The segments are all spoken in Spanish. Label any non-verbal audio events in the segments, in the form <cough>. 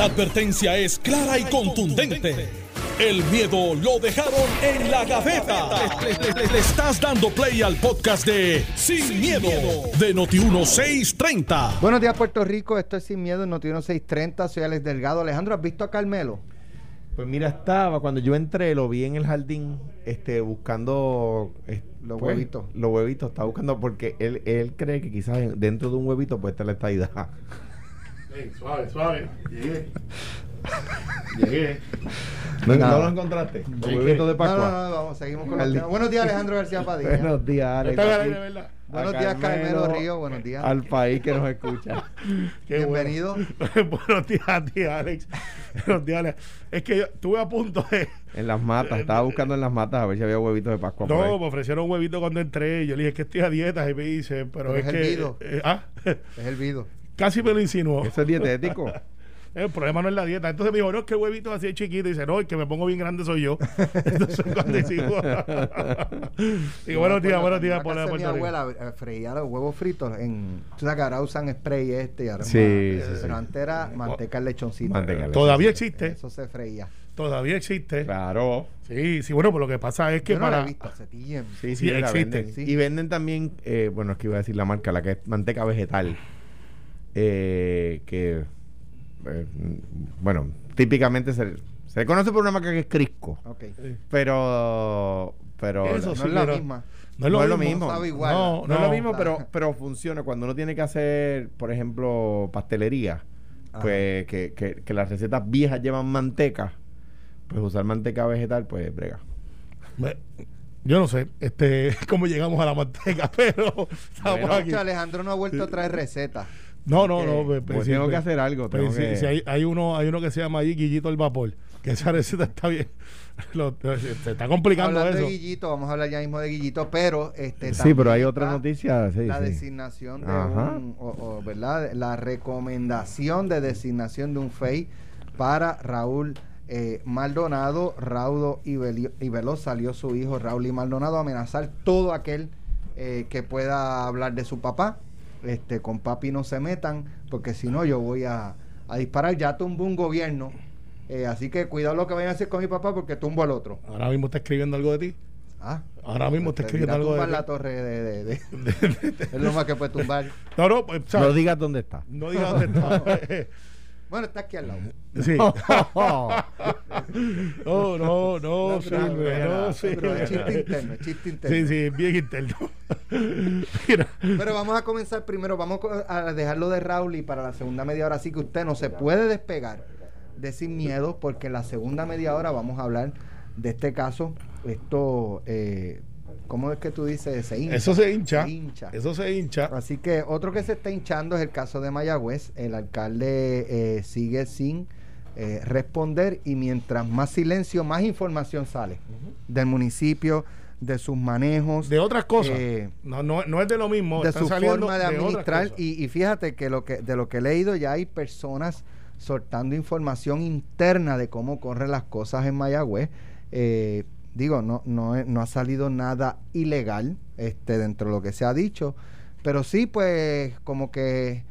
La advertencia es clara y contundente. El miedo lo dejaron en la gaveta. Le, le- le- le estás dando play al podcast de Sin, miedo, de Noti1630. Buenos días, Puerto Rico. Esto es Sin Miedo en Noti 630. Soy Alex Delgado. Alejandro, ¿has visto a Carmelo? Pues mira, estaba, cuando yo entré, lo vi en el jardín, este, buscando Los pues, huevitos. Los huevitos, estaba buscando porque él, él cree que quizás en- dentro de un huevito puede estar la estadidad. Suave, suave. Llegué. Llegué. ¿No, no lo encontraste? Huevitos de No, Pascua. no, no, vamos, seguimos con Al- temas. Buenos días, Alejandro García Padilla. Buenos días, Alex. Verdad. Buenos días, Carmelo Río. Buenos días. Al país que nos escucha. <laughs> Qué bueno. Bienvenido. <laughs> Buenos días a ti, Alex. Buenos días, Alex. Es que yo estuve a punto de. <laughs> En las matas, estaba buscando en las matas a ver si había huevitos de Pascua. No, me ofrecieron un huevito cuando entré. Yo le dije que estoy a dieta. Y me dice, pero, Pero es, es el que. Vido. eh, ah, Es el Vido. Casi me lo insinuó. Eso es dietético. <laughs> El problema no es la dieta. Entonces me dijo, no, es que el huevito así de chiquito. Y dice, no, el que me pongo bien grande soy yo. <laughs> Entonces cuando <laughs> hicimos. Digo, buenos días, buenos días, por la Mi abuela eh, freía los huevos fritos en. Tú sabes que ahora usan spray este y ahora. Sí, más- sí, sí. Pero antes era manteca lechoncito. Todavía existe. Eso se freía. Todavía existe. Claro. Sí, sí, bueno, pues lo que pasa es que Yo no la para. he visto hace tiempo. Sí, Sí, sí, la existe. venden. Sí. Y venden también, eh, bueno, es que iba a decir la marca, la que es manteca vegetal. Eh, que, eh, bueno, típicamente se, se conoce por una marca que es Crisco. Pero, pero Eso No sí, es la pero- misma. No es lo no es lo mismo. mismo. No sabe igual. No, No, es lo mismo, pero, pero funciona. Cuando uno tiene que hacer, por ejemplo, pastelería, Ajá. pues que, que, que las recetas viejas llevan manteca, pues usar manteca vegetal, pues brega. Me- Yo no sé este <laughs> cómo llegamos a la manteca, <laughs> pero estamos Bueno, aquí. Que Alejandro no ha vuelto a traer recetas. No, no, no. pues, Pues sí, tengo pues, que hacer algo. Tengo que... sí, hay, hay uno, hay uno que se llama ahí Guillito el Vapor, que esa receta está bien. <laughs> Lo- se está complicando Hablando eso. de Guillito, vamos a hablar ya mismo de Guillito, pero este Sí, pero hay otra noticia. Sí, la sí. designación de Ajá. un, o, o, ¿verdad? La recomendación de designación de un FEI para Raúl eh, Maldonado. Raudo y, Belio- y Veloz salió su hijo Raúl y Maldonado a amenazar todo aquel eh, que pueda hablar de su papá. Este, con papi no se metan, porque si no yo voy a, a disparar. Ya tumbó un gobierno. eh, así que cuidado lo que vayan a hacer con mi papá porque tumbo al otro. Ahora mismo está escribiendo algo de ti. Ah, Ahora mismo está te escribiendo algo tumbar de la torre de, de- de- es lo más que puede tumbar. No, no, pues. No digas dónde está. No digas dónde está. Bueno, está aquí al lado. <laughs> sí. <laughs> No, no, no, No, no. Pero es chiste interno, es chiste interno. Sí, sí, bien interno. <laughs> Mira. Pero vamos a comenzar primero, vamos a dejarlo de Raúl y para la segunda media hora sí que usted no se puede despegar de sin miedo porque en la segunda media hora vamos a hablar de este caso. Esto, eh, ¿cómo es que tú dices? Se hincha. Eso se hincha. Se hincha. Eso se hincha. Así que otro que se está hinchando es el caso de Mayagüez. El alcalde eh, sigue sin eh, responder y mientras más silencio, más información sale del municipio, de sus manejos, De otras cosas. Eh, no, no, no es de lo mismo. de su forma de administrar. y, y fíjate que, lo que de lo que he leído ya hay personas soltando información interna de cómo corren las cosas en Mayagüez. Eh, digo, no, no, no ha salido nada ilegal este, dentro de lo que se ha dicho, pero sí, pues, como que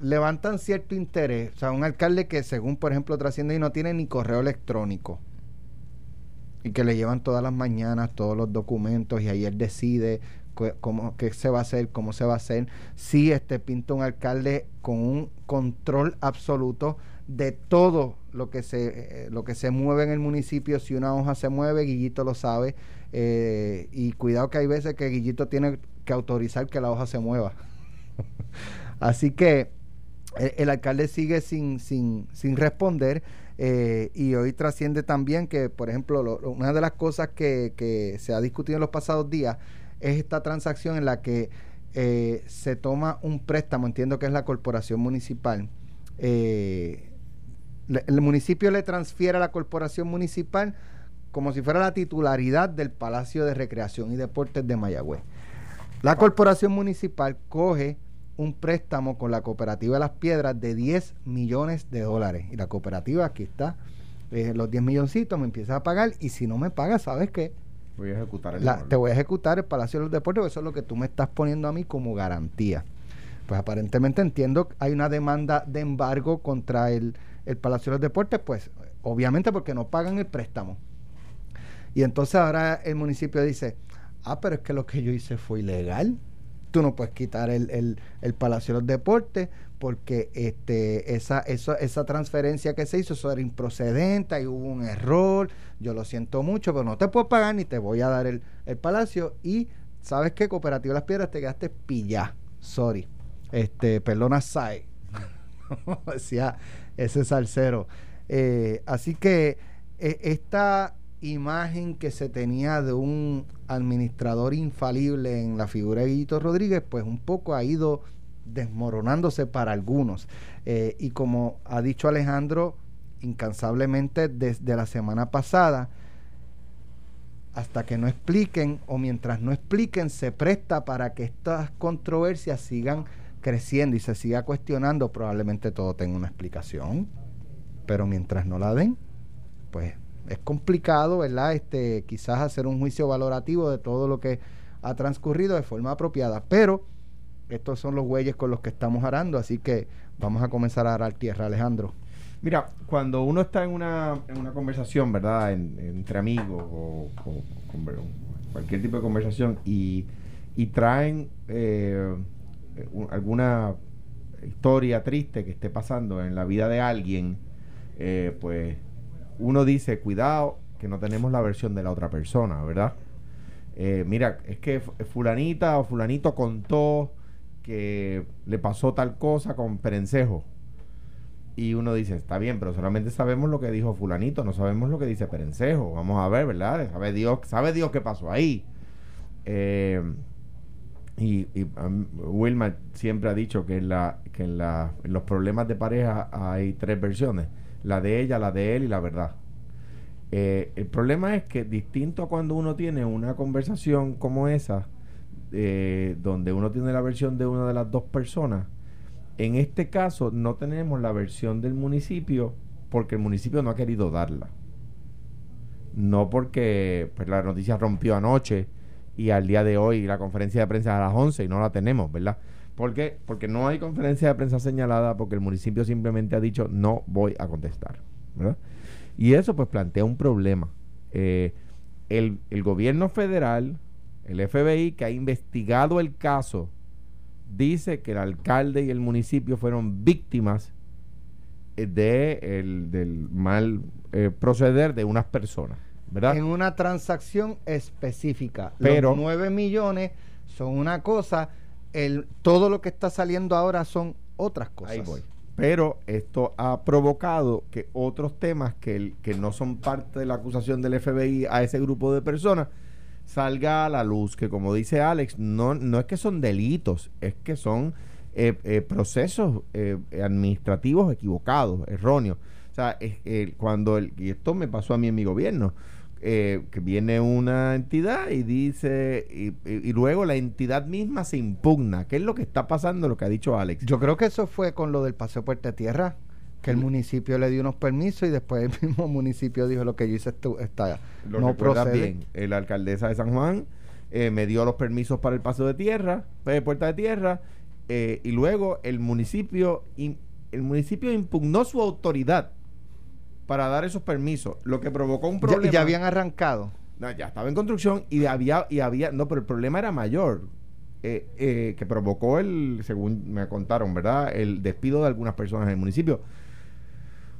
levantan cierto interés. O sea, un alcalde que, según, por ejemplo, trasciende y no tiene ni correo electrónico y que le llevan todas las mañanas todos los documentos y ahí él decide cómo qué se va a hacer, cómo se va a hacer. Sí, este pinta un alcalde con un control absoluto de todo lo que se eh, lo que se mueve en el municipio. Si una hoja se mueve, Guillito lo sabe. eh, y cuidado que hay veces que Guillito tiene que autorizar que la hoja se mueva. <laughs> Así que el, el alcalde sigue sin, sin, sin responder eh, y hoy trasciende también que, por ejemplo, lo- una de las cosas que, que se ha discutido en los pasados días es esta transacción en la que eh, se toma un préstamo, entiendo que es la corporación municipal. eh, le- el municipio le transfiere a la corporación municipal como si fuera la titularidad del Palacio de Recreación y Deportes de Mayagüez. La corporación municipal coge un préstamo con la cooperativa de las piedras de 10 millones de dólares. Y la cooperativa, aquí está, eh, los 10 milloncitos, me empieza a pagar y si no me pagas, ¿sabes qué? Voy a ejecutar el La- te voy a ejecutar el Palacio de los Deportes, porque eso es lo que tú me estás poniendo a mí como garantía. pues aparentemente entiendo que hay una demanda de embargo contra el, el Palacio de los Deportes, pues obviamente porque no pagan el préstamo. Y entonces ahora el municipio dice, ah, pero es que lo que yo hice fue ilegal. Tú no puedes quitar el, el, el Palacio de los Deportes porque este, esa, esa transferencia que se hizo, eso era improcedente, y hubo un error, yo lo siento mucho, pero no te puedo pagar ni te voy a dar el, el Palacio. Y, ¿sabes qué? Cooperativa Las Piedras te quedaste pillá. Sorry. Este, perdona, Sai. <laughs> Decía ese salsero. Eh, así que eh, esta imagen que se tenía de un administrador infalible en la figura de Guito Rodríguez, pues un poco ha ido desmoronándose para algunos. Eh, y como ha dicho Alejandro incansablemente desde la semana pasada, hasta que no expliquen o mientras no expliquen se presta para que estas controversias sigan creciendo y se siga cuestionando, probablemente todo tenga una explicación, pero mientras no la den, pues es complicado, ¿verdad? Este, quizás hacer un juicio valorativo de todo lo que ha transcurrido de forma apropiada, pero estos son los bueyes con los que estamos arando, así que vamos a comenzar a arar tierra, Alejandro. Mira, cuando uno está en una, en una conversación, ¿verdad? entre amigos o, cualquier tipo de conversación y, y traen eh, alguna historia triste que esté pasando en la vida de alguien, eh, pues uno dice, cuidado, que no tenemos la versión de la otra persona, ¿verdad? Eh, mira, es que fulanita o fulanito contó que le pasó tal cosa con Perencejo y uno dice, está bien, pero solamente sabemos lo que dijo fulanito, no sabemos lo que dice Perencejo. Vamos a ver, ¿verdad? Sabe Dios, sabe Dios qué pasó ahí. Eh, y, y Wilma siempre ha dicho que, en, la, que en, la, los problemas de pareja hay tres versiones. La de ella, la de él y la verdad. Eh, el problema es que distinto a cuando uno tiene una conversación como esa, eh, donde uno tiene la versión de una de las dos personas, en este caso no tenemos la versión del municipio porque el municipio no ha querido darla. No porque pues, la noticia rompió anoche y al día de hoy la conferencia de prensa a las 11 y no la tenemos, ¿verdad? ¿Por qué? Porque no hay conferencia de prensa señalada porque el municipio simplemente ha dicho no voy a contestar, ¿verdad? Y eso pues plantea un problema. Eh, el, el gobierno federal, el FBI, que ha investigado el caso dice que el alcalde y el municipio fueron víctimas eh, de el, del mal eh, proceder de unas personas, ¿verdad? En una transacción específica. Pero Los 9 millones son una cosa, el, todo lo que está saliendo ahora son otras cosas. Ahí voy. Pero esto ha provocado que otros temas que, que no son parte de la acusación del FBI a ese grupo de personas, salga a la luz que, como dice Alex, no, no es que son delitos, es que son eh, eh, procesos eh, administrativos equivocados, erróneos. O sea, cuando, el, y esto me pasó a mí en mi gobierno, que viene una entidad y dice, y, y, luego la entidad misma se impugna. ¿Qué es lo que está pasando, lo que ha dicho Alex? Yo creo que eso fue con lo del paseo Puerta Tierra que el municipio le dio unos permisos y después el <laughs> mismo municipio dijo lo que yo hice está no procede. bien la alcaldesa de San Juan eh, me dio los permisos para el paso de tierra de puerta de tierra eh, y luego el municipio el municipio impugnó su autoridad para dar esos permisos lo que provocó un problema ya, ya habían arrancado. No, ya estaba en construcción y había y había no pero el problema era mayor eh, que provocó el según me contaron verdad el despido de algunas personas en el municipio.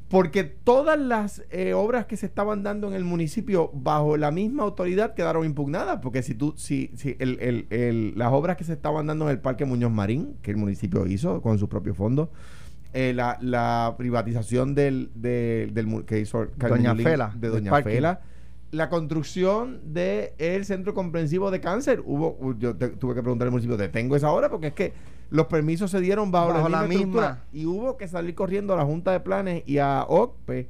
Porque todas las eh, obras que se estaban dando en el municipio bajo la misma autoridad quedaron impugnadas, porque si tú, si, si el, el, el, las obras que se estaban dando en el Parque Muñoz Marín, que el municipio hizo con sus propios fondos, eh, la, la, privatización del, del, que hizo Doña Fela, de Doña Fela, la construcción del centro comprensivo de cáncer. Hubo, yo tuve que preguntar al municipio, ¿detengo esa obra? Porque es que los permisos se dieron bajo, la, misma, y hubo que salir corriendo a la Junta de Planes y a OCPE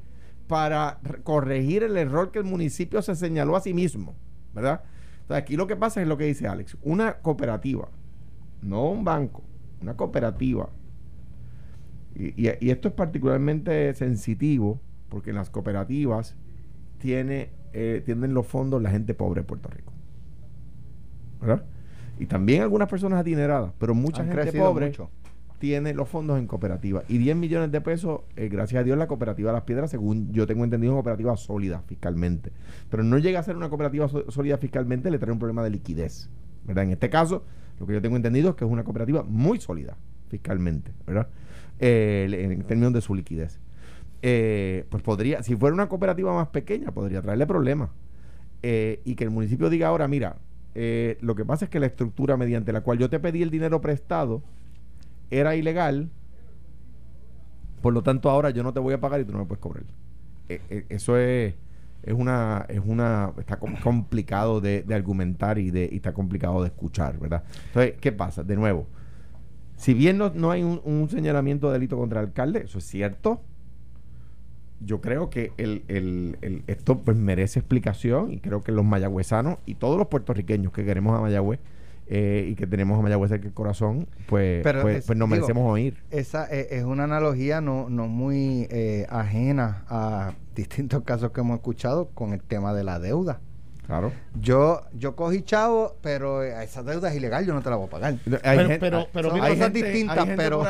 para corregir el error que el municipio se señaló a sí mismo, ¿verdad? Entonces aquí lo que pasa es lo que dice Alex, una cooperativa, no un banco, una cooperativa. Y, y, esto es particularmente sensitivo porque en las cooperativas tiene, eh, tienen los fondos la gente pobre de Puerto Rico. ¿Verdad? y también algunas personas adineradas, pero mucha gente pobre tiene los fondos en cooperativa. Y 10 millones de pesos, eh, gracias a Dios, la cooperativa Las Piedras, según yo tengo entendido, es una cooperativa sólida fiscalmente. Pero no llega a ser una cooperativa sólida fiscalmente, le trae un problema de liquidez. ¿verdad? En este caso, lo que yo tengo entendido es que es una cooperativa muy sólida fiscalmente, ¿verdad? Eh, en términos de su liquidez. Eh, pues podría, si fuera una cooperativa más pequeña, podría traerle problemas. y que el municipio diga ahora, mira, eh, lo que pasa es que la estructura mediante la cual yo te pedí el dinero prestado era ilegal, por lo tanto ahora yo no te voy a pagar y tú no me puedes cobrar. Eh, eh, eso es, es una, es una, está complicado de, argumentar y, de, y está complicado de escuchar, ¿verdad? Entonces, ¿qué pasa? De nuevo, si bien no, no hay un, un, señalamiento de delito contra el alcalde, eso es cierto, yo creo que el, el, esto pues merece explicación y creo que los mayagüezanos y todos los puertorriqueños que queremos a Mayagüez eh, y que tenemos a Mayagüez en el corazón, pues, pues, pues, nos merecemos oír. Esa eh, es una analogía no, no muy eh, ajena a distintos casos que hemos escuchado con el tema de la deuda. Claro. Yo, yo cogí chavo, pero esa deuda es ilegal, yo no te la voy a pagar. pero, pero, hay cosas distintas, pero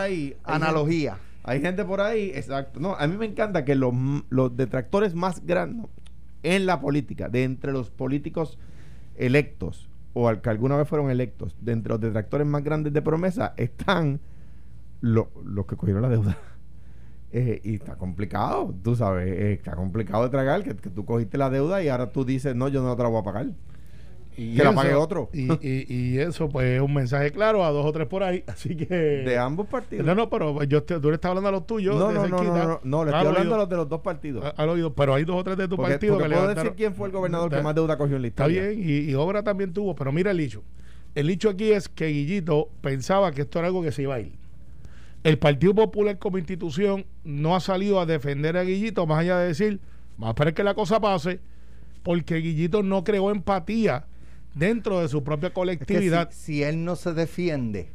analogía. Hay gente por ahí, exacto. No, a mí me encanta que los, los detractores más grandes en la política, de entre los políticos electos, o al que alguna vez fueron electos, de entre los detractores más grandes de promesa, están los que cogieron la deuda. Eh, y está complicado, tú sabes, eh, está complicado de tragar que, que, tú cogiste la deuda y ahora tú dices, no, yo no te la voy a pagar y que la pague otro. Y, y, eso, pues, es un mensaje claro a dos o tres por ahí. <laughs> Así que. De ambos partidos. No, no, pero yo tú le estás hablando a los tuyos. No, no, no, no, no, le estoy hablando a los de los dos partidos. Al oído, pero hay dos o tres de tu partido que le puedo decir quién fue el gobernador que más deuda cogió en la historia. Está bien, y, y, Obra también tuvo, pero mira el hecho. El hecho aquí es que Guillito pensaba que esto era algo que se iba a ir. El Partido Popular como institución no ha salido a defender a Guillito, más allá de decir, vamos a esperar que la cosa pase, porque Guillito no creó empatía dentro de su propia colectividad. si, él no se defiende,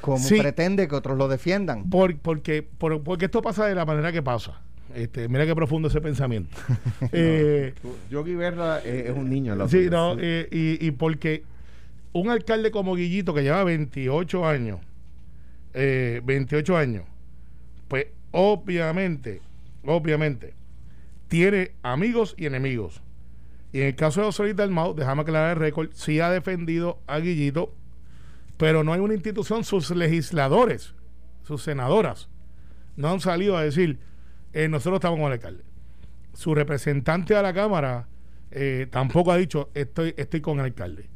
como pretende que otros lo defiendan? Por, porque, porque esto pasa de la manera que pasa. Este, mira qué profundo ese pensamiento. <laughs> <laughs> eh, Yogi Berra es, un niño. En la sí, no, eh, y, y, porque un alcalde como Guillito, que lleva 28 años, eh, 28 años, pues obviamente, obviamente, tiene amigos y enemigos. Y en el caso de José Dalmau, déjame aclarar el récord, sí ha defendido a Guillito, pero no hay una institución, sus legisladores, sus senadoras, no han salido a decir, eh, nosotros estamos con el alcalde. Su representante a la Cámara eh, tampoco ha dicho, estoy, estoy con el alcalde.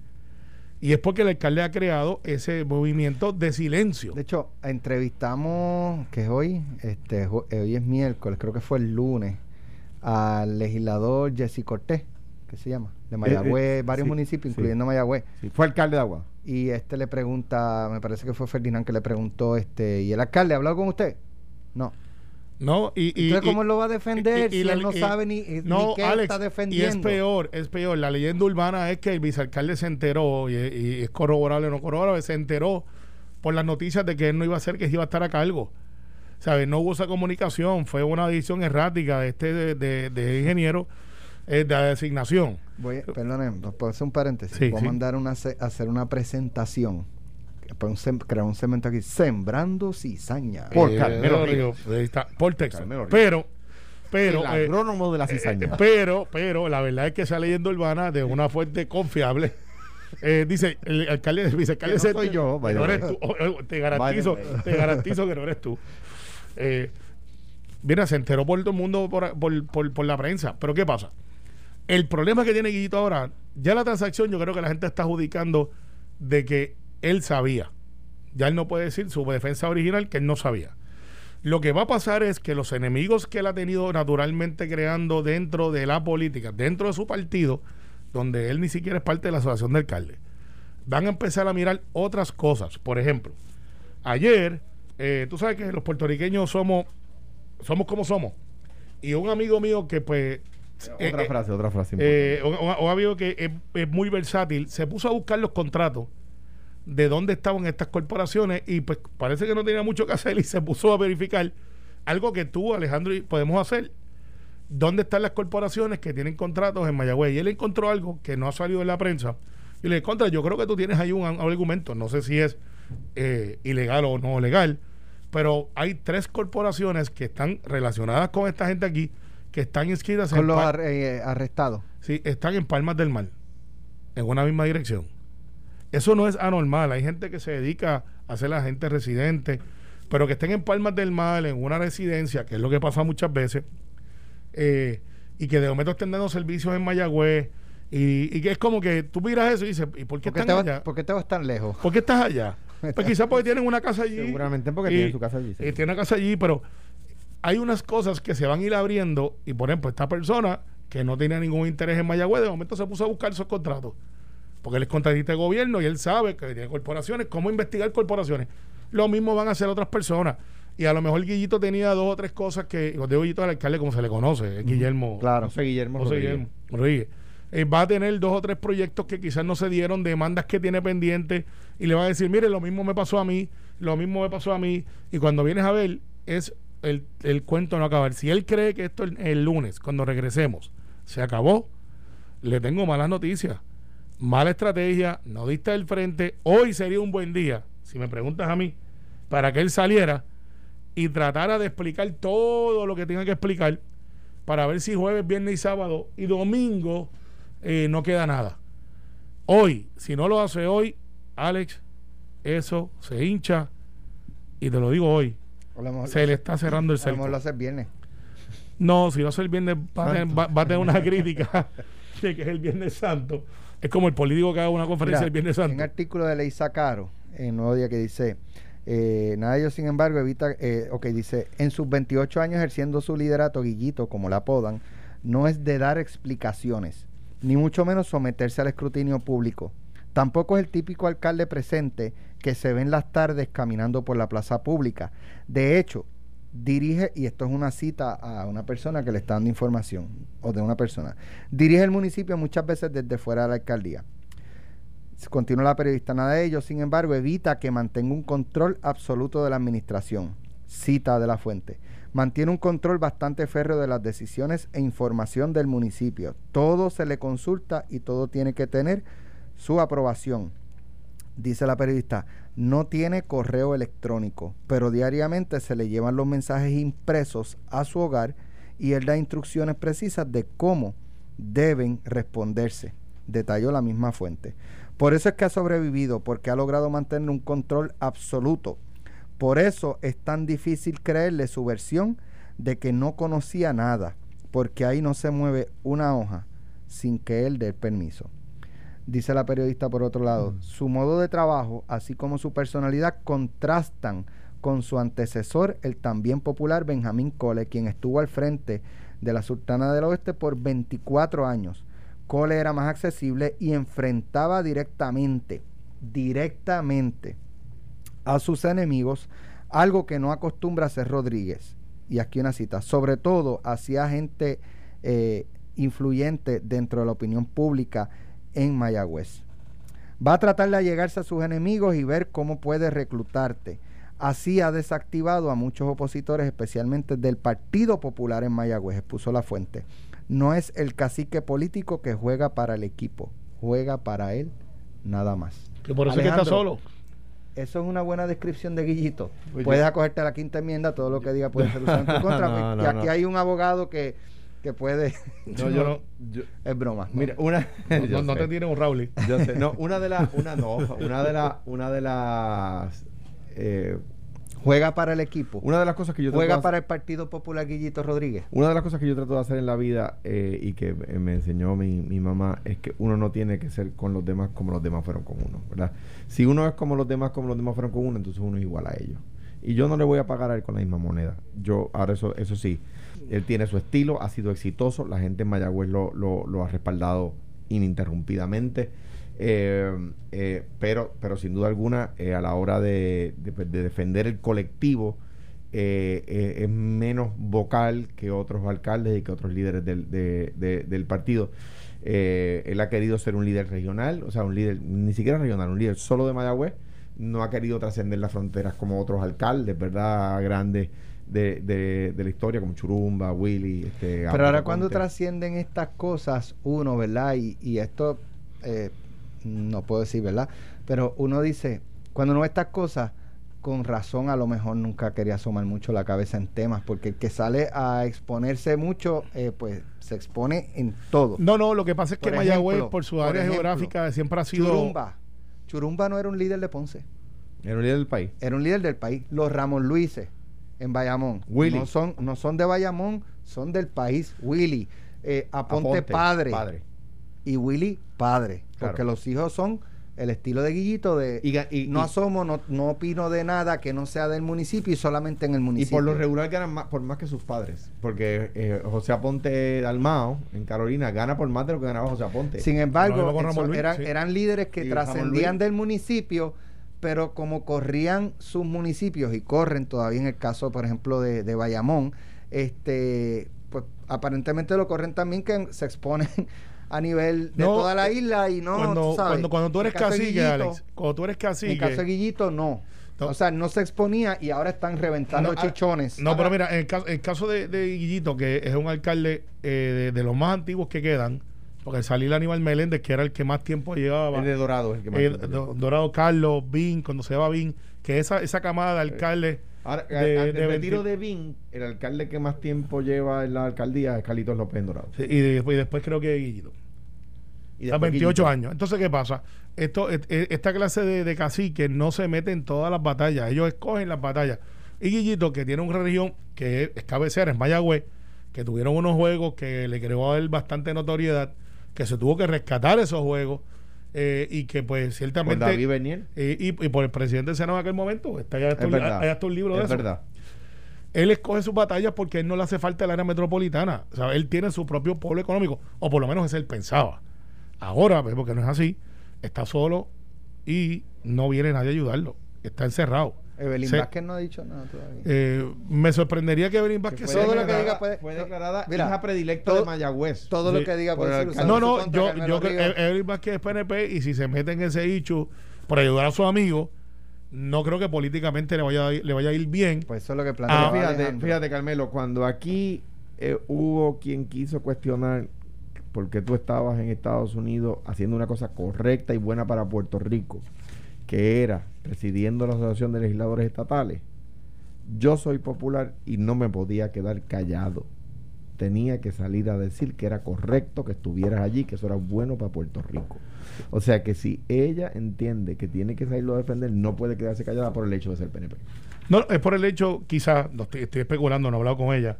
Y es porque el alcalde ha creado ese movimiento de silencio. De hecho, entrevistamos, que es hoy, este, hoy es miércoles, creo que fue el lunes, al legislador Jesse Cortés ¿qué se llama? De Mayagüez, eh, eh, varios municipios, incluyendo Mayagüez. fue alcalde de Agua. Y este le pregunta, me parece que fue Ferdinand que le preguntó, este, ¿y el alcalde ha hablado con usted? No. No, y, y Entonces, ¿cómo lo va a defender si él no sabe ni, no, qué está defendiendo? Y es peor, es peor. La leyenda urbana es que el vicealcalde se enteró, y, es corroborable o no corroborable, se enteró por las noticias de que él no iba a ser, que iba a estar a cargo. ¿Sabes? No hubo esa comunicación, fue una decisión errática de este de, de ingeniero de designación. Voy, perdone, puedo hacer un paréntesis? Voy a mandar una, hacer una presentación crear un cemento aquí, sembrando cizaña. Por eh, por texto. Pero, pero. El eh, agrónomo de la cizaña. Eh, pero, pero, la verdad es que esa leyenda urbana de una fuente confiable. <laughs> dice el alcalde, el vicealcalde no soy yo, no eres tú, te garantizo, te garantizo que no eres tú. mira, se enteró por todo el mundo por, por, por la prensa. Pero ¿qué pasa? El problema que tiene Guillito ahora, ya la transacción yo creo que la gente está adjudicando de que él sabía. Ya él no puede decir su defensa original que él no sabía. Lo que va a pasar es que los enemigos que él ha tenido naturalmente creando dentro de la política, dentro de su partido, donde él ni siquiera es parte de la asociación de alcaldes, van a empezar a mirar otras cosas. Por ejemplo, ayer, eh, tú sabes que los puertorriqueños somos, somos como somos. Y un amigo mío que pues otra eh, frase, otra frase. Eh, un, amigo que es, muy versátil, se puso a buscar los contratos de dónde estaban estas corporaciones y pues parece que no tenía mucho que hacer y se puso a verificar algo que tú, Alejandro, podemos hacer. ¿Dónde están las corporaciones que tienen contratos en Mayagüez? Y él encontró algo que no ha salido en la prensa. Y le contra, yo creo que tú tienes ahí un, argumento, no sé si es eh, ilegal o no legal, Pero hay tres corporaciones que están relacionadas con esta gente aquí, que están inscritas Con en los ar- eh, arrestados. Sí, están en Palmas del Mar, en una misma dirección. Eso no es anormal. Hay gente que se dedica a ser agente residente, pero que estén en Palmas del Mar, en una residencia, que es lo que pasa muchas veces, eh, y que de momento estén dando servicios en Mayagüez, y, y que es como que tú miras eso y dices, ¿y por qué ¿Por qué, están te vas, allá? por qué te vas tan lejos? ¿Por qué estás allá? <laughs> Pues quizás porque tienen una casa allí. Seguramente porque y- tienen su casa allí. sí. y tiene una casa allí, pero hay unas cosas que se van a ir abriendo y por ejemplo esta persona que no tenía ningún interés en Mayagüez de momento se puso a buscar esos contratos porque él es contratista de gobierno y él sabe que tiene corporaciones, cómo investigar corporaciones. Lo mismo van a hacer otras personas. Y a lo mejor Guillito tenía dos o tres cosas que, los digo Guillito al alcalde como se le conoce, Guillermo. Claro. José Guillermo José Rodríguez. Guillermo Rodríguez. Eh, va a tener dos o tres proyectos que quizás no se dieron, demandas que tiene pendientes, y le va a decir, mire, lo mismo me pasó a mí, lo mismo me pasó a mí, y cuando vienes a ver, es el, el cuento no acabar. Si él cree que esto el, el lunes, cuando regresemos, se acabó, le tengo malas noticias. Mala estrategia, no diste el frente. Hoy sería un buen día, si me preguntas a mí, para que él saliera y tratara de explicar todo lo que tenga que explicar para ver si jueves, viernes y sábado y domingo eh, no queda nada. Hoy, si no lo hace hoy, Alex, eso se hincha y te lo digo hoy, lo se le está cerrando el lo cerco. lo haces viernes. No, si no es el viernes, va a, tener, va- va a tener una crítica <laughs> de que es el Viernes Santo. Es como el político que haga una conferencia Mira, el Viernes Un Santo. artículo de Leisa Caro, en Nuevo Día, que dice, eh, nada de sin embargo, evita, eh, ok, dice, en sus 28 años ejerciendo su liderato, Guillito, como la apodan, no es de dar explicaciones, ni mucho menos someterse al escrutinio público. Tampoco es el típico alcalde presente que se ve en las tardes caminando por la plaza pública. De hecho, dirige, y esto es una cita a una persona que le está dando información, o de una persona, dirige el municipio muchas veces desde fuera de la alcaldía. Continúa la periodista, nada de ello, sin embargo, evita que mantenga un control absoluto de la administración. Cita de la fuente. Mantiene un control bastante férreo de las decisiones e información del municipio. Todo se le consulta y todo tiene que tener su aprobación. Dice la periodista, no tiene correo electrónico, pero diariamente se le llevan los mensajes impresos a su hogar y él da instrucciones precisas de cómo deben responderse, detalló la misma fuente. Por eso es que ha sobrevivido, porque ha logrado mantener un control absoluto. Por eso es tan difícil creerle su versión de que no conocía nada, porque ahí no se mueve una hoja sin que él dé el permiso. Dice la periodista por otro lado, su modo de trabajo, así como su personalidad, contrastan con su antecesor, el también popular Benjamín Cole, quien estuvo al frente de la Sultana del Oeste por 24 años. Cole era más accesible y enfrentaba directamente, directamente a sus enemigos, algo que no acostumbra hacer Rodríguez. Y aquí una cita, sobre todo hacia gente eh, influyente dentro de la opinión pública en Mayagüez. Va a tratar de allegarse a sus enemigos y ver cómo puede reclutarte. Así ha desactivado a muchos opositores, especialmente del Partido Popular en Mayagüez, expuso la fuente. No es el cacique político que juega para el equipo, juega para él nada más. Que por eso es que está solo. Eso es una buena descripción de Guillito. Pues Puedes acogerte a la quinta enmienda, todo lo que diga puede ser usado en tu <laughs> contra. No, y aquí no. hay un abogado que, que puede. <laughs> No, yo no. yo- es broma. ¿no? mira, una. <laughs> No, te tires un Rauli. Yo sé. No, <laughs> una de las. Una no. Una de las. Una de las. eh, Juega para el equipo. una de las cosas que yo trato de Juega hacer- para el Partido Popular Guillito Rodríguez. Una de las cosas que yo trato de hacer en la vida eh, y que eh, me enseñó mi, mi mamá es que uno no tiene que ser con los demás como los demás fueron con uno, ¿verdad? Si uno es como los demás como los demás fueron con uno, entonces uno es igual a ellos. Y yo no le voy a pagar a él con la misma moneda. Yo, ahora eso, eso sí, él tiene su estilo, ha sido exitoso, la gente en Mayagüez lo, lo, lo ha respaldado ininterrumpidamente. Eh, eh, pero, pero sin duda alguna, eh, a la hora de, de defender el colectivo, es menos vocal que otros alcaldes y que otros líderes del, de- de- del partido. Él ha querido ser un líder regional, o sea, un líder, ni siquiera regional, un líder solo de Mayagüez. No ha querido trascender las fronteras como otros alcaldes, ¿verdad? Grandes de, de- de la historia, como Churumba, Willy. Este, Pero ahora cuando trascienden estas cosas, uno, ¿verdad? Y, y esto eh, no puedo decir, ¿verdad? Pero uno dice, cuando uno ve estas cosas, con razón a lo mejor nunca quería asomar mucho la cabeza en temas, porque el que sale a exponerse mucho, eh, pues se expone en todo. No, no, lo que pasa es que Mayagüez, ejemplo, por su por área ejemplo, geográfica, siempre ha sido... Churumba. Churumba no era un líder de Ponce, Era un líder del país. era un líder del país. Los Ramón Luises en Bayamón. Willy. No son, no son de Bayamón, son del país. Willy. Eh, Aponte, Aponte, padre. Padre. Y Willy padre. Claro. Porque los hijos son el estilo de Guillito de Y y- no y- asomo, no, no opino de nada que no sea del municipio y solamente en el Y municipio. por lo regular ganan más, por más que sus padres. Porque eh, José Aponte Dalmao, en Carolina, gana por más de lo que ganaba José Aponte. Sin embargo, eso Luis, eran, sí. eran líderes que Y trascendían del municipio, pero como corrían sus municipios y corren todavía en el caso, por ejemplo, de, de Bayamón, este, pues aparentemente lo corren también que se exponen <laughs> a nivel de No, toda la eh, isla y no, cuando, tú sabes, cuando, cuando tú en eres cacique, Guillito- Alex, cuando tú eres En el cacique... caso de Guillito, no. No. O sea, no se exponía y ahora están reventando No, ah, chichones. No, pero mira, en el caso, el caso de, de Guillito, que es un alcalde eh, de, de los más antiguos que quedan, porque salir Aníbal Meléndez, que era el que más tiempo llevaba, El de Dorado el que más eh, tiempo. Dorado Carlos, Vin, cuando se va Vin, que esa, esa camada de alcaldes Ahora, de- al- de retiro 20 de Vin, el alcalde que más tiempo lleva en la alcaldía es Carlitos López Dorado. sí, y, después, y después creo que Guillito. Y a después 28 Guillito. años. Entonces, ¿qué pasa? Esto, et- esta clase de, de caciques no se mete en todas las batallas. Ellos escogen las batallas. Y Guillito, que tiene una región que es, es cabecera, es Mayagüez, que tuvieron unos juegos que le creó a él bastante notoriedad, que se tuvo que rescatar esos juegos eh, y que pues ciertamente... David Bernier. y, y- y por el presidente del Senado en aquel momento, está está, Es verdad. hay hasta un libro de es eso. verdad. Él escoge sus batallas porque él no le hace falta el área metropolitana. O sea, él tiene su propio pueblo económico, o por lo menos eso él pensaba. Ahora, pues, porque no es así, está solo y no viene nadie a ayudarlo. Está encerrado. Evelyn Se- Vázquez no ha dicho nada todavía. Eh, me sorprendería que Evelyn Vázquez todo lo que declarada- diga puede- Fue declarada Mira, hija predilecta todo- de Mayagüez. Todo Sí, lo que diga puede ser No, su no, yo, yo creo que Evelyn Vázquez es PNP y si se mete en ese hecho por ayudar a sus amigos, no creo que políticamente le vaya a ir, le vaya a ir bien. Pues eso es lo que Ah, plantea fíjate, Alejandro. fíjate, Carmelo, cuando aquí eh, hubo quien quiso cuestionar por qué tú estabas en Estados Unidos haciendo una cosa correcta y buena para Puerto Rico, que era presidiendo la Asociación de Legisladores Estatales, yo soy popular y no me podía quedar callado. Tenía que salir a decir que era correcto que estuvieras allí, que eso era bueno para Puerto Rico. O sea que si ella entiende que tiene que salirlo a defender, no puede quedarse callada por el hecho de ser PNP. No, es por el hecho, quizás, no estoy, estoy especulando, no he hablado con ella,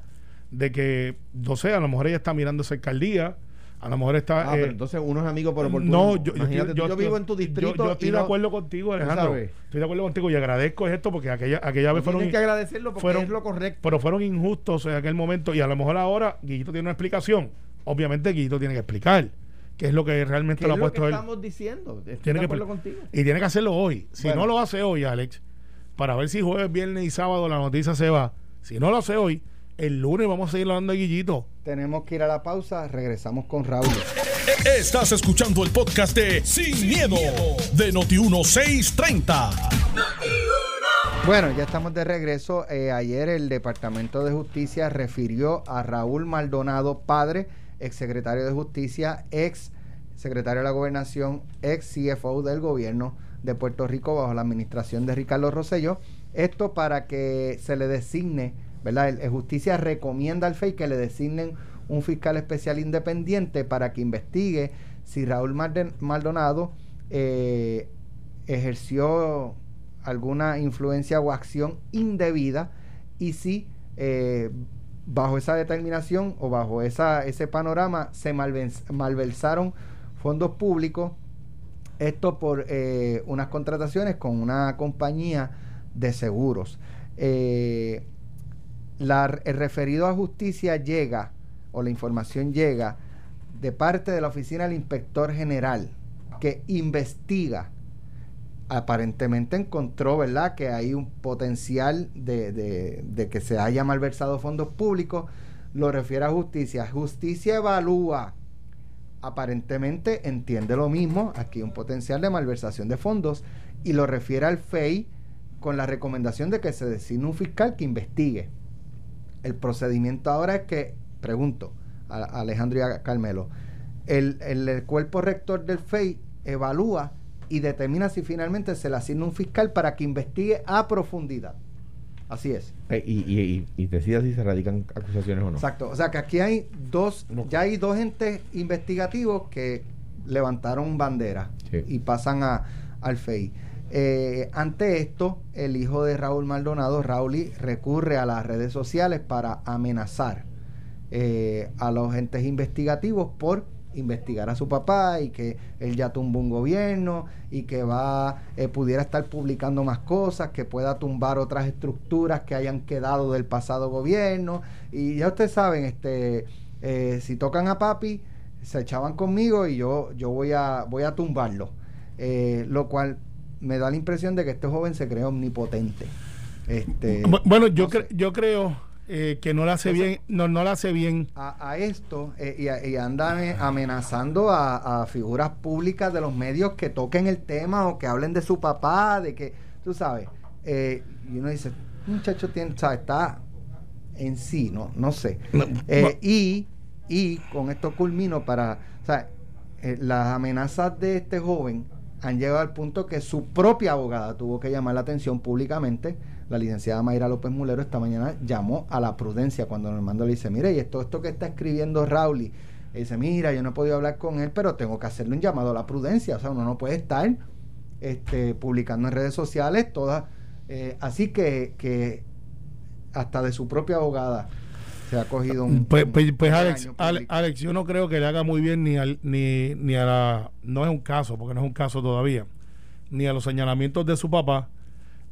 de que, no sé, a lo mejor ella está mirando esa alcaldía, a lo mejor está... Ah, eh, pero entonces unos amigos por oportunismo. no, yo, yo, Imagínate, tú, yo, vivo en tu distrito. Yo, estoy de no- acuerdo contigo, Alejandro. Estoy de acuerdo contigo y agradezco esto porque aquella, aquella vez Tienes fueron, que agradecerlo porque fueron- es lo correcto. pero fueron injustos en aquel momento y a lo mejor ahora Guillito tiene una explicación. Obviamente Guillito tiene que explicar qué es lo que realmente ¿Qué lo es ha lo puesto él. estamos diciendo? Estoy Tiene de que acuerdo contigo. Y tiene que hacerlo hoy. Si Bueno. no lo hace hoy, Alex, para ver si jueves, viernes y sábado la noticia se va. Si no lo hace hoy, el lunes vamos a seguir hablando de Guillito. Tenemos que ir a la pausa, regresamos con Raúl. Estás escuchando el podcast de Sin, miedo, de Noti1630. Bueno, ya estamos de regreso. Eh, ayer el Departamento de Justicia refirió a Raúl Maldonado, padre, ex secretario de Justicia, ex secretario de la Gobernación, ex CFO del gobierno de Puerto Rico bajo la administración de Ricardo Rosselló. Esto para que se le designe, ¿verdad? El, Justicia recomienda al FEI que le designen un fiscal especial independiente para que investigue si Raúl Maldonado eh, ejerció alguna influencia o acción indebida y si eh, bajo esa determinación o bajo ese panorama se malversaron fondos públicos, esto por eh, unas contrataciones con una compañía de seguros. La- el referido a justicia llega, o la información llega, de parte de la oficina del inspector general, que investiga aparentemente encontró, ¿verdad?, que hay un potencial de, de- de que se haya malversado fondos públicos, lo refiere a justicia. Justicia evalúa, aparentemente entiende lo mismo, aquí un potencial de malversación de fondos, y lo refiere al FEI con la recomendación de que se designe un fiscal que investigue. El procedimiento ahora es que, pregunto a, a Alejandro y a Carmelo, el, el- el cuerpo rector del FEI evalúa y determina si finalmente se le asigna un fiscal para que investigue a profundidad. Así es. Eh, y, y, y, decida si se radican acusaciones o no. Exacto. O sea que aquí hay dos, ya hay dos entes investigativos que levantaron bandera y pasan a, al FEI. Eh, ante esto, el hijo de Raúl Maldonado, Raúl, recurre a las redes sociales para amenazar eh, a los entes investigativos por investigar a su papá y que él ya tumbó un gobierno y que va eh, pudiera estar publicando más cosas que pueda tumbar otras estructuras que hayan quedado del pasado gobierno. Y ya ustedes saben este si tocan a papi se echaban conmigo y yo yo voy a voy a tumbarlo. Lo cual me da la impresión de que este joven se cree omnipotente este bueno yo yo creo eh, que no la hace bien, no, no la hace bien. A, esto, eh, y, y, andan eh, amenazando a, figuras públicas de los medios que toquen el tema o que hablen de su papá, de que, tú sabes, y uno dice, muchacho tiene, está en sí, no, no sé. y, y con esto culmino para, o sea, las amenazas de este joven han llegado al punto que su propia abogada tuvo que llamar la atención públicamente. La licenciada Mayra López Mulero esta mañana llamó a la prudencia cuando Normando le dice, mire, y esto, esto que está escribiendo Rauli, dice, mira, yo no he podido hablar con él, pero tengo que hacerle un llamado a la prudencia, o sea, uno no puede estar este, publicando en redes sociales todas, eh, así que, que hasta de su propia abogada se ha cogido un... Pues, pues, pues Alex, Alex, yo no creo que le haga muy bien ni, al, ni, ni a la... No es un caso, porque no es un caso todavía, ni a los señalamientos de su papá,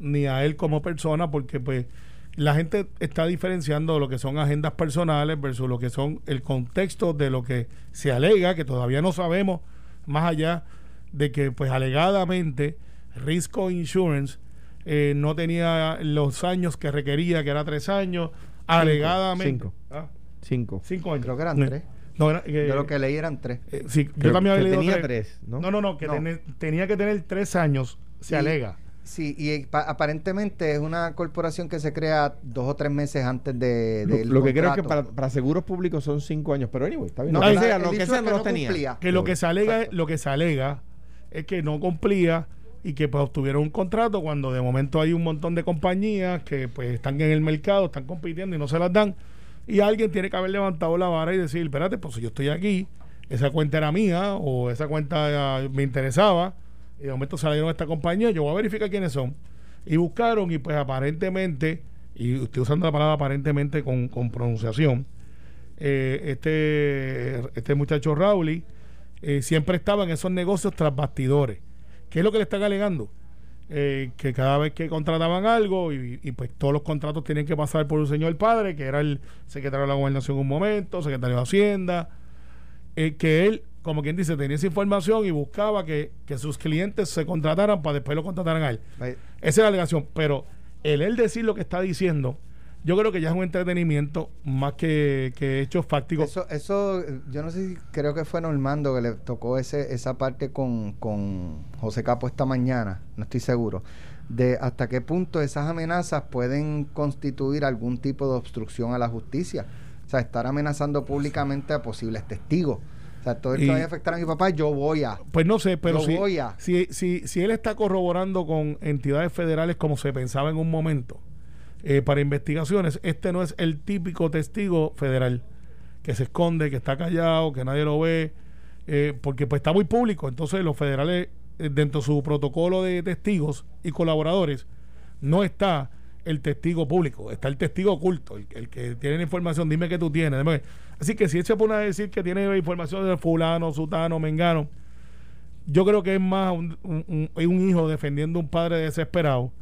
ni a él como persona, porque pues la gente está diferenciando lo que son agendas personales versus lo que son el contexto de lo que se alega, que todavía no sabemos, más allá de que pues alegadamente Risco Insurance eh, no tenía los años que requería, que era tres años, alegadamente. Cinco. ¿Ah? Cinco. Cinco años. Creo que eran tres. No, eh, lo que leí eran tres. Eh, sí, yo también había leído tenía tres. ¿no? no, no, que tenía que tener tres años, se alega. Sí, y aparentemente es una corporación que se crea dos o tres meses antes de. lo, que creo es que para, seguros públicos son cinco años, pero anyway, está bien. No, que sea, lo que sea, no, lo tenía. Que lo que se alega, lo que se alega es que no cumplía y que pues obtuvieron un contrato cuando de momento hay un montón de compañías que pues están en el mercado, están compitiendo y no se las dan. Y alguien tiene que haber levantado la vara y decir, espérate, pues si yo estoy aquí, esa cuenta era mía o esa cuenta me interesaba y de momento salieron a esta compañía, yo voy a verificar quiénes son. Y buscaron y pues aparentemente, y estoy usando la palabra aparentemente con, pronunciación, eh, este, este muchacho Rauli eh, siempre estaba en esos negocios tras bastidores. ¿Qué es lo que le están alegando? Eh, que cada vez que contrataban algo y, y, pues todos los contratos tienen que pasar por un señor padre, que era el secretario de la gobernación en un momento, secretario de Hacienda, que él como quien dice, tenía esa información y buscaba que, sus clientes se contrataran para después lo contrataran a él. Esa es la alegación. Pero el él decir lo que está diciendo, yo creo que ya es un entretenimiento más que, que hechos fácticos. Eso, eso, yo no sé si creo que fue Normando que le tocó ese, esa parte con, con José Capo esta mañana, no estoy seguro, de hasta qué punto esas amenazas pueden constituir algún tipo de obstrucción a la justicia. O sea, estar amenazando públicamente a posibles testigos todo esto va a afectar a mi papá, yo voy a. Pues no sé, pero si, si, si, él está corroborando con entidades federales como se pensaba en un momento eh, para investigaciones, este no es el típico testigo federal que se esconde, que está callado, que nadie lo ve, eh, porque pues está muy público. Entonces los federales, eh, dentro de su protocolo de testigos y colaboradores, no está el testigo público, está el testigo oculto, el, que tiene la información, dime que tú tienes. Así que si él se pone a decir que tiene información de fulano, sutano, mengano, yo creo que es más un, un, hijo defendiendo a un padre desesperado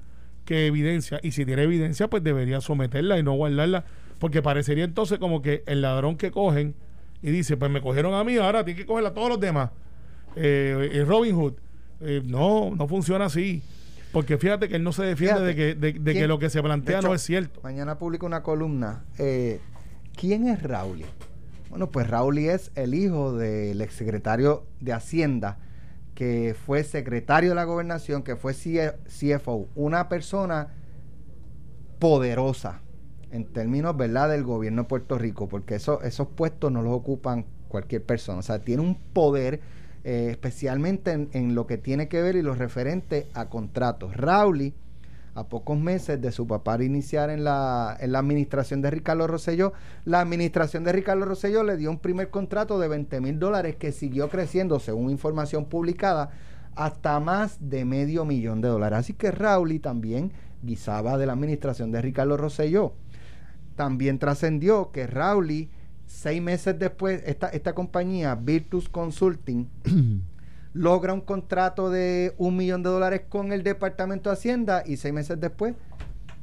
que evidencia. Y si tiene evidencia, pues debería someterla y no guardarla. Porque parecería entonces como que el ladrón que cogen y dice, pues me cogieron a mí, ahora tiene que coger a todos los demás. Eh, Robin Hood. Eh, no, no funciona así. Porque fíjate que él no se defiende de, que, de, que lo que se plantea no es cierto. Mañana publica una columna. Eh, ¿Quién es Raúl? Bueno, pues Raúl es el hijo del exsecretario de Hacienda, que fue secretario de la gobernación, que fue CFO, una persona poderosa en términos, ¿verdad?, del gobierno de Puerto Rico, porque eso, esos puestos no los ocupan cualquier persona. O sea, tiene un poder eh, especialmente en, lo que tiene que ver y lo referente a contratos. Rowley, a pocos meses de su papá iniciar en la, en la administración de Ricardo Rosselló, la administración de Ricardo Rosselló le dio un primer contrato de 20 mil dólares que siguió creciendo, según información publicada, hasta más de medio millón de dólares. Así que Rowley también guisaba de la administración de Ricardo Rosselló. También trascendió que Rowley, seis meses después, esta, esta compañía, Virtus Consulting, <clears throat> logra un contrato de un millón de dólares con el Departamento de Hacienda y seis meses después,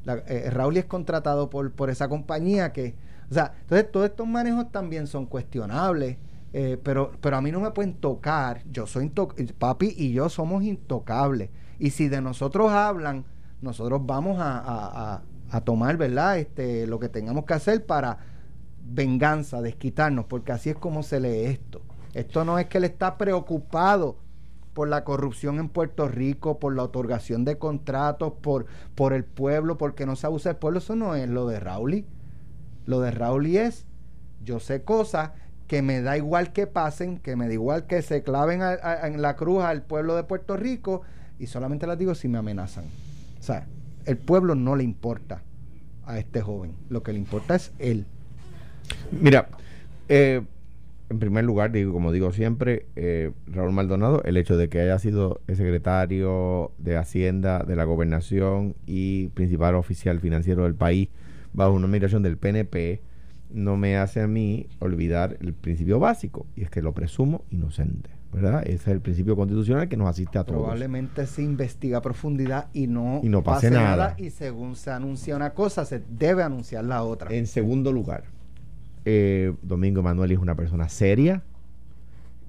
la, eh, es contratado por, por esa compañía que, o sea, entonces todos estos manejos también son cuestionables. Eh, pero, pero a mí no me pueden tocar. Yo soy papi y yo somos intocables. Y si de nosotros hablan, nosotros vamos a, a, a, tomar, ¿verdad? Este, lo que tengamos que hacer para venganza, desquitarnos, porque así es como se lee esto. Esto no es que él está preocupado por la corrupción en Puerto Rico, por la otorgación de contratos, por, por el pueblo, porque no se abusa del pueblo. Eso no es lo de Rauli. Lo de Rauli es, yo sé cosas que me da igual que pasen, que me da igual que se claven en la cruz al pueblo de Puerto Rico, y solamente las digo si me amenazan. O sea, el pueblo no le importa a este joven, lo que le importa es él. Mira, eh, en primer lugar, digo, como digo siempre, eh, Raúl Maldonado, el hecho de que haya sido el secretario de Hacienda de la Gobernación y principal oficial financiero del país bajo una migración del PNP, no me hace a mí olvidar el principio básico, y es que lo presumo inocente. ¿verdad? Ese es el principio constitucional que nos asiste a todos. Probablemente se investiga a profundidad y no, y no pase, nada. Y según se anuncia una cosa, se debe anunciar la otra. En segundo lugar, eh, Domingo Manuel es una persona seria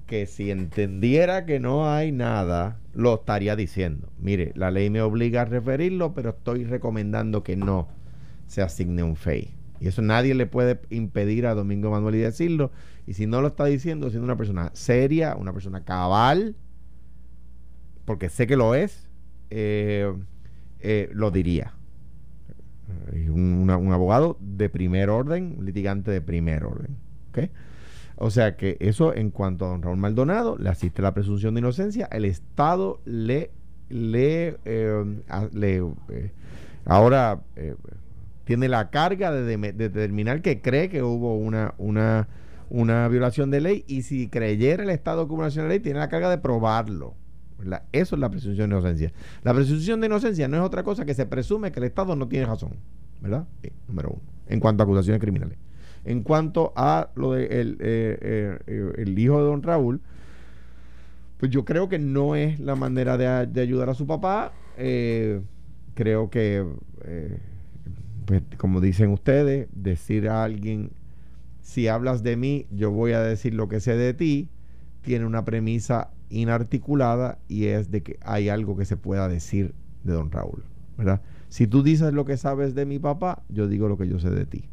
que si entendiera que no hay nada, lo estaría diciendo. Mire, la ley me obliga a referirlo, pero estoy recomendando que no se asigne un FEI. Y eso nadie le puede impedir a Domingo Manuel y decirlo. Y si no lo está diciendo, siendo una persona seria, una persona cabal, porque sé que lo es, eh, eh, lo diría. Un, un, abogado de primer orden, litigante de primer orden. O sea que eso en cuanto a don Raúl Maldonado, le asiste la presunción de inocencia, el Estado le, le, eh, le eh, ahora eh, tiene la carga de, de, de, determinar que cree que hubo una, una, una violación de ley y si creyera el Estado que hubo de ley, tiene la carga de probarlo. Eso es la presunción de inocencia. La presunción de inocencia no es otra cosa que se presume que el Estado no tiene razón, ¿verdad? Eh, número uno, en cuanto a acusaciones criminales. En cuanto a lo de eh, eh, el hijo de don Raúl, pues yo creo que no es la manera de, de ayudar a su papá. creo que, pues, como dicen ustedes, decir a alguien, si hablas de mí, yo voy a decir lo que sé de ti, tiene una premisa inarticulada y es de que hay algo que se pueda decir de don Raúl, ¿verdad? Si tú dices lo que sabes de mi papá, yo digo lo que yo sé de ti.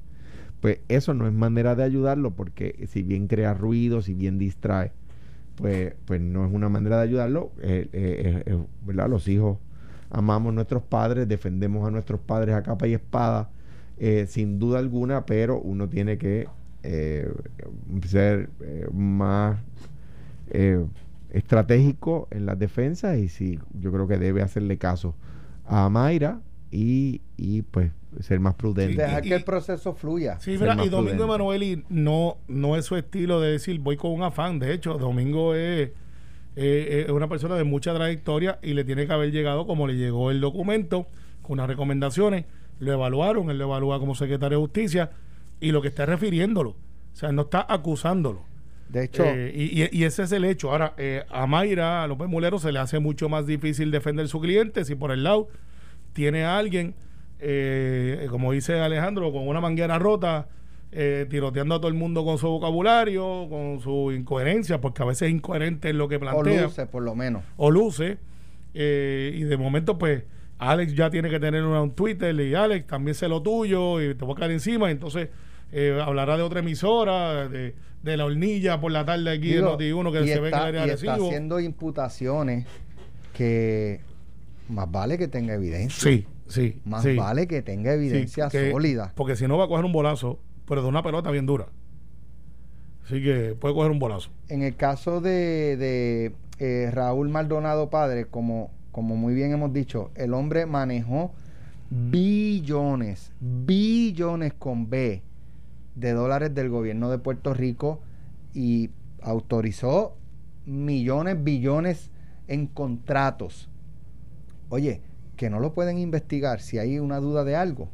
Pues eso no es manera de ayudarlo porque si bien crea ruido, si bien distrae, pues, pues no es una manera de ayudarlo. Eh, eh, eh, ¿verdad? Los hijos amamos a nuestros padres, defendemos a nuestros padres a capa y espada, sin duda alguna, pero uno tiene que ser más estratégico en las defensas y sí, yo creo que debe hacerle caso a Mayra y, y pues ser más prudente. Dejar que el proceso fluya. Sí, y Domingo Emanueli no, no es su estilo de decir voy con un afán. De hecho, Domingo es, es una persona de mucha trayectoria y le tiene que haber llegado como le llegó el documento, con unas recomendaciones. Lo evaluaron, él lo evalúa como secretario de justicia y lo que está refiriéndolo. O sea, no está acusándolo. De hecho. Eh, y, y, ese es el hecho. Ahora, eh, a Mayra, a López Mulero, se le hace mucho más difícil defender su cliente si por el lado tiene a alguien, eh, como dice Alejandro, con una manguera rota, eh, tiroteando a todo el mundo con su vocabulario, con su incoherencia, porque a veces es incoherente en lo que plantea. O luce, por lo menos. O luce. y de momento, pues, Alex ya tiene que tener un Twitter y Alex, también sé lo tuyo y te voy a caer encima. entonces eh, hablará de otra emisora, de, de, la hornilla por la tarde aquí Digo, de Noti1 que se ve que y está haciendo imputaciones que más vale que tenga evidencia. Sí, sí. Más sí. vale que tenga evidencia sí, que, sólida. Porque si no va a coger un bolazo, pero de una pelota bien dura. Así que puede coger un bolazo. En el caso de, de eh, Raúl Maldonado padre, como, como muy bien hemos dicho, el hombre manejó billones, billones con B de dólares del gobierno de Puerto Rico y autorizó millones, billones en contratos. Oye, que no lo pueden investigar si hay una duda de algo.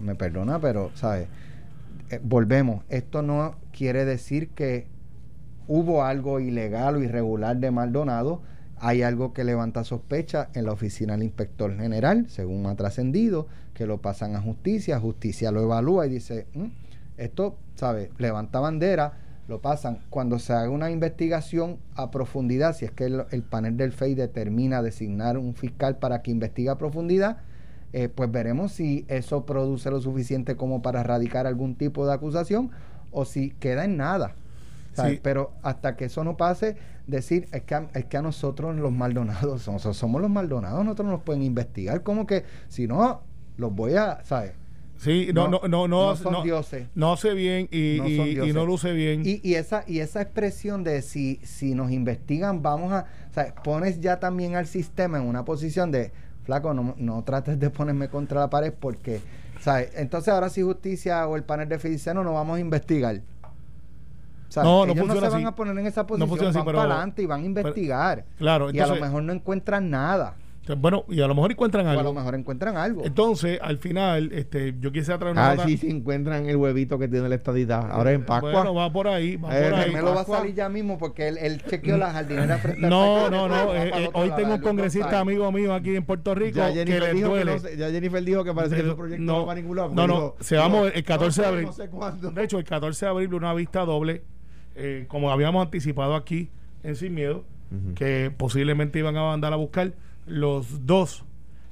Me perdona, pero, ¿sabes? Eh, volvemos. Esto no quiere decir que hubo algo ilegal o irregular de Maldonado. Hay algo que levanta sospecha en la oficina del inspector general, según ha trascendido, que lo pasan a justicia, justicia lo evalúa y dice, "Mm, esto, ¿sabes? Levanta bandera, lo pasan. Cuando se haga una investigación a profundidad, si es que el, el panel del FEI determina designar un fiscal para que investigue a profundidad, eh, pues veremos si eso produce lo suficiente como para erradicar algún tipo de acusación o si queda en nada. Sí. Pero hasta que eso no pase, decir, es que, a, es que a nosotros los Maldonados, <laughs> somos, somos los Maldonados, nosotros nos pueden investigar, como que si no, los voy a, ¿sabes? Sí, no, no, no, no, no son no- dioses. no hace bien y, No y- y no luce bien. Y, y esa, y esa expresión de si, si nos investigan, vamos a. O sea, pones ya también al sistema en una posición de, flaco, no, no trates de ponerme contra la pared porque, ¿sabes? Entonces ahora si justicia o el panel de Fidiceno no vamos a investigar. ¿Sabes? No, no Ellos no funciona se van así. a poner en esa No posición, funciona así, van pero- para adelante y van a investigar. claro, y a lo mejor no encuentran nada. Bueno, y a lo mejor encuentran O a algo. lo mejor encuentran algo. Entonces, al final, este, yo quisiera traer una Ah, nota- sí, se encuentran el huevito que tiene la estadidad. Ahora en Pascua. Bueno, va por ahí, va Eh, por ahí. Carmelo va a salir ya mismo porque él, él chequeó la jardinera <laughs> frente No, no, no. Eh, eh, hoy tengo un congresista amigo mío aquí en Puerto Rico ya que Jennifer, le dijo que duele. no se- ya Jennifer dijo que parece que Eh, ese proyecto no, no, va para ningún lado. no, no, dijo, se vamos el 14 de no abril. No sé cuándo. De hecho, el 14 de abril una vista doble, eh, como habíamos anticipado aquí en Sin Miedo, que posiblemente iban a mandar a buscar los dos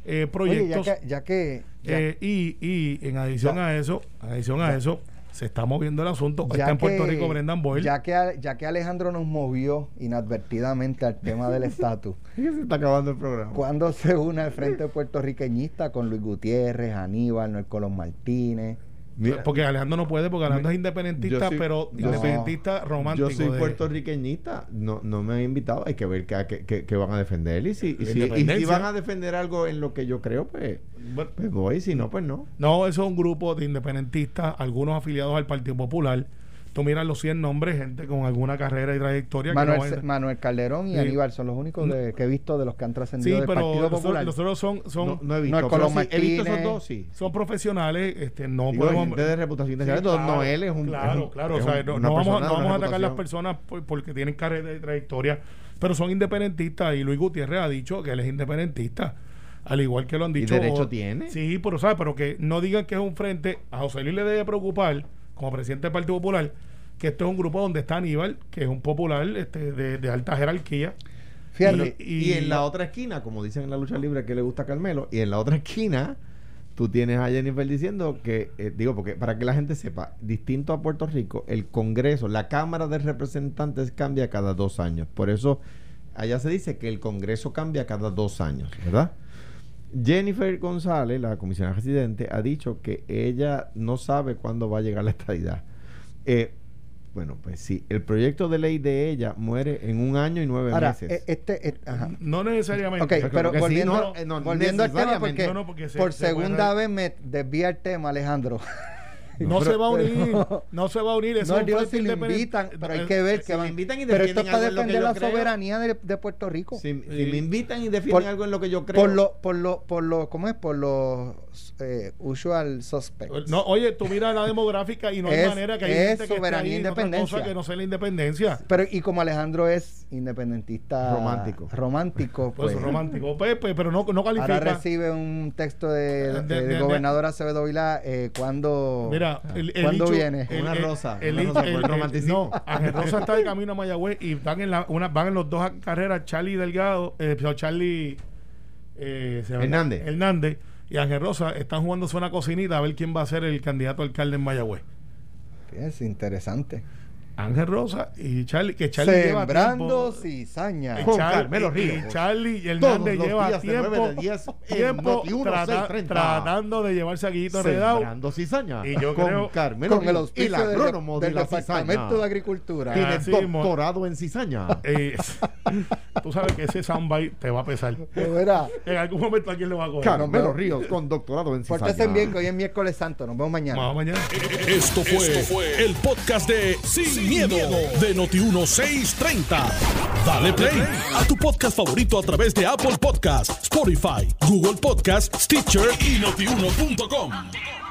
eh, Oye, proyectos. ya que, ya que ya- eh, y, y en adición Ya. a eso, en adición a eso, se está moviendo el asunto. ya está en Puerto que- Rico Brendan Boyle. Ya que, ya que Alejandro nos movió inadvertidamente al tema del estatus, <laughs> se está acabando el programa. ¿cuándo se une al Frente Puertorriqueñista con Luis Gutiérrez, Aníbal, Noel Colón Martínez? Mira, porque Alejandro no puede, porque Alejandro es independentista, soy- pero independentista romántico. Yo soy de- puertorriqueñista, no, no me han invitado, hay que ver qué van a defender. Y si, y si, y Independencia. si van a defender algo en lo que yo creo, pues, Bueno, pues voy, si no, pues no. No, eso es un grupo de independentistas, algunos afiliados al Partido Popular. Tú miras los 100 nombres, gente con alguna carrera y trayectoria. que Manuel, no Manuel Calderón y Sí. Aníbal son los únicos de- que he visto de los que han Sí, trascendido del pero Partido Popular. nosotros son, son, no, no he No, visto. pero Colón sí, he visto esos dos, sí. son profesionales, este, no Digo, podemos... gente de reputación Sí, internacional. Don claro, Noel es un. Claro, es un- claro. es o sea, un- no, no vamos, no de vamos a atacar a las personas por- porque tienen carrera y trayectoria, pero son independentistas y Luis Gutiérrez ha dicho que él es independentista. Al igual que lo han Y dicho. derecho tiene. Sí, pero ¿sabes? Pero que no digan que es un frente. A José Luis le debe preocupar, como presidente del Partido Popular, que esto es un grupo donde está Aníbal, que es un popular este, de, de alta jerarquía. Fíjate, Y, en la otra esquina, como dicen en la lucha libre que le gusta a Carmelo, y en la otra esquina, tú tienes a Jennifer diciendo que, eh, digo, porque para que la gente sepa, distinto a Puerto Rico, el Congreso, la Cámara de Representantes cambia cada dos años. Por eso, allá se dice que el Congreso cambia cada dos años, ¿verdad? Jennifer González, la comisionada residente, ha dicho que ella no sabe cuándo va a llegar la estadidad. Eh, bueno, pues sí, el proyecto de ley de ella muere en un año y nueve ahora, meses. eh, este, eh, ajá. No necesariamente. Ok, Pero que sí, volviendo, no, eh, no, volviendo al tema, porque, No, porque se- por se segunda vez me desvía el tema, Alejandro. No, <laughs> pero- se va a unir, <laughs> pero- no se va a unir. eso no, digo si lo independen- invitan, pero hay Eh, que ver si que van. invitan y pero esto es para defender la creo. soberanía de, de Puerto Rico. Si, si Sí. me invitan y defienden Por- algo en lo que yo creo. por lo, por lo, por lo, ¿cómo es? Por los eh, usual suspects. No, oye, tú miras la demográfica y no hay Es- manera que hay es gente que soberanía e otra independencia. cosa que no sea la independencia. Pero y como Alejandro es independentista Romántico. romántico, Pues pues, romántico, pues, pues, pero no, no califica. ahora recibe un texto de- De- del de- de- gobernador Acevedo Vilá eh, cuando Mira, el, el ¿Cuándo dicho- viene? el- Una rosa, el- una el- rosa por el el- el- romanticismo. No, Ángel Rosa está de camino a Mayagüez y van en, la, una, van en los dos carreras, Charlie Delgado, eh, Charlie eh, Hernández. Hernández y Ángel Rosa están jugándose una cocinita a ver quién va a ser el candidato a alcalde en Mayagüez. es interesante. Ángel Rosa y Charlie, que Charlie lleva Sembrando tiempo. cizaña. Y Con Carmelo Ríos. y Charlie y Hernández lleva tiempo, 9 de 10 en tiempo Noti1, trata- 630. tratando de llevarse a Guillito Enredado. Sembrando cizaña. Y yo con creo- Carmelo Con el auspicio el del, agrónomo de del la Departamento cizaña. de Agricultura. Tiene sí, doctorado en cizaña. <laughs> Eh, tú sabes que ese soundbite te va a pesar. Verá, En algún momento alguien le va a coger. Carmelo. Ríos con doctorado en cizaña. pórtense bien que hoy es miércoles santo. Nos vemos mañana. Vamos mañana. Esto fue, el podcast de Miedo, de Noti1630. Dale play a tu podcast favorito a través de Apple Podcasts, Spotify, Google Podcasts, Stitcher y notiuno.com.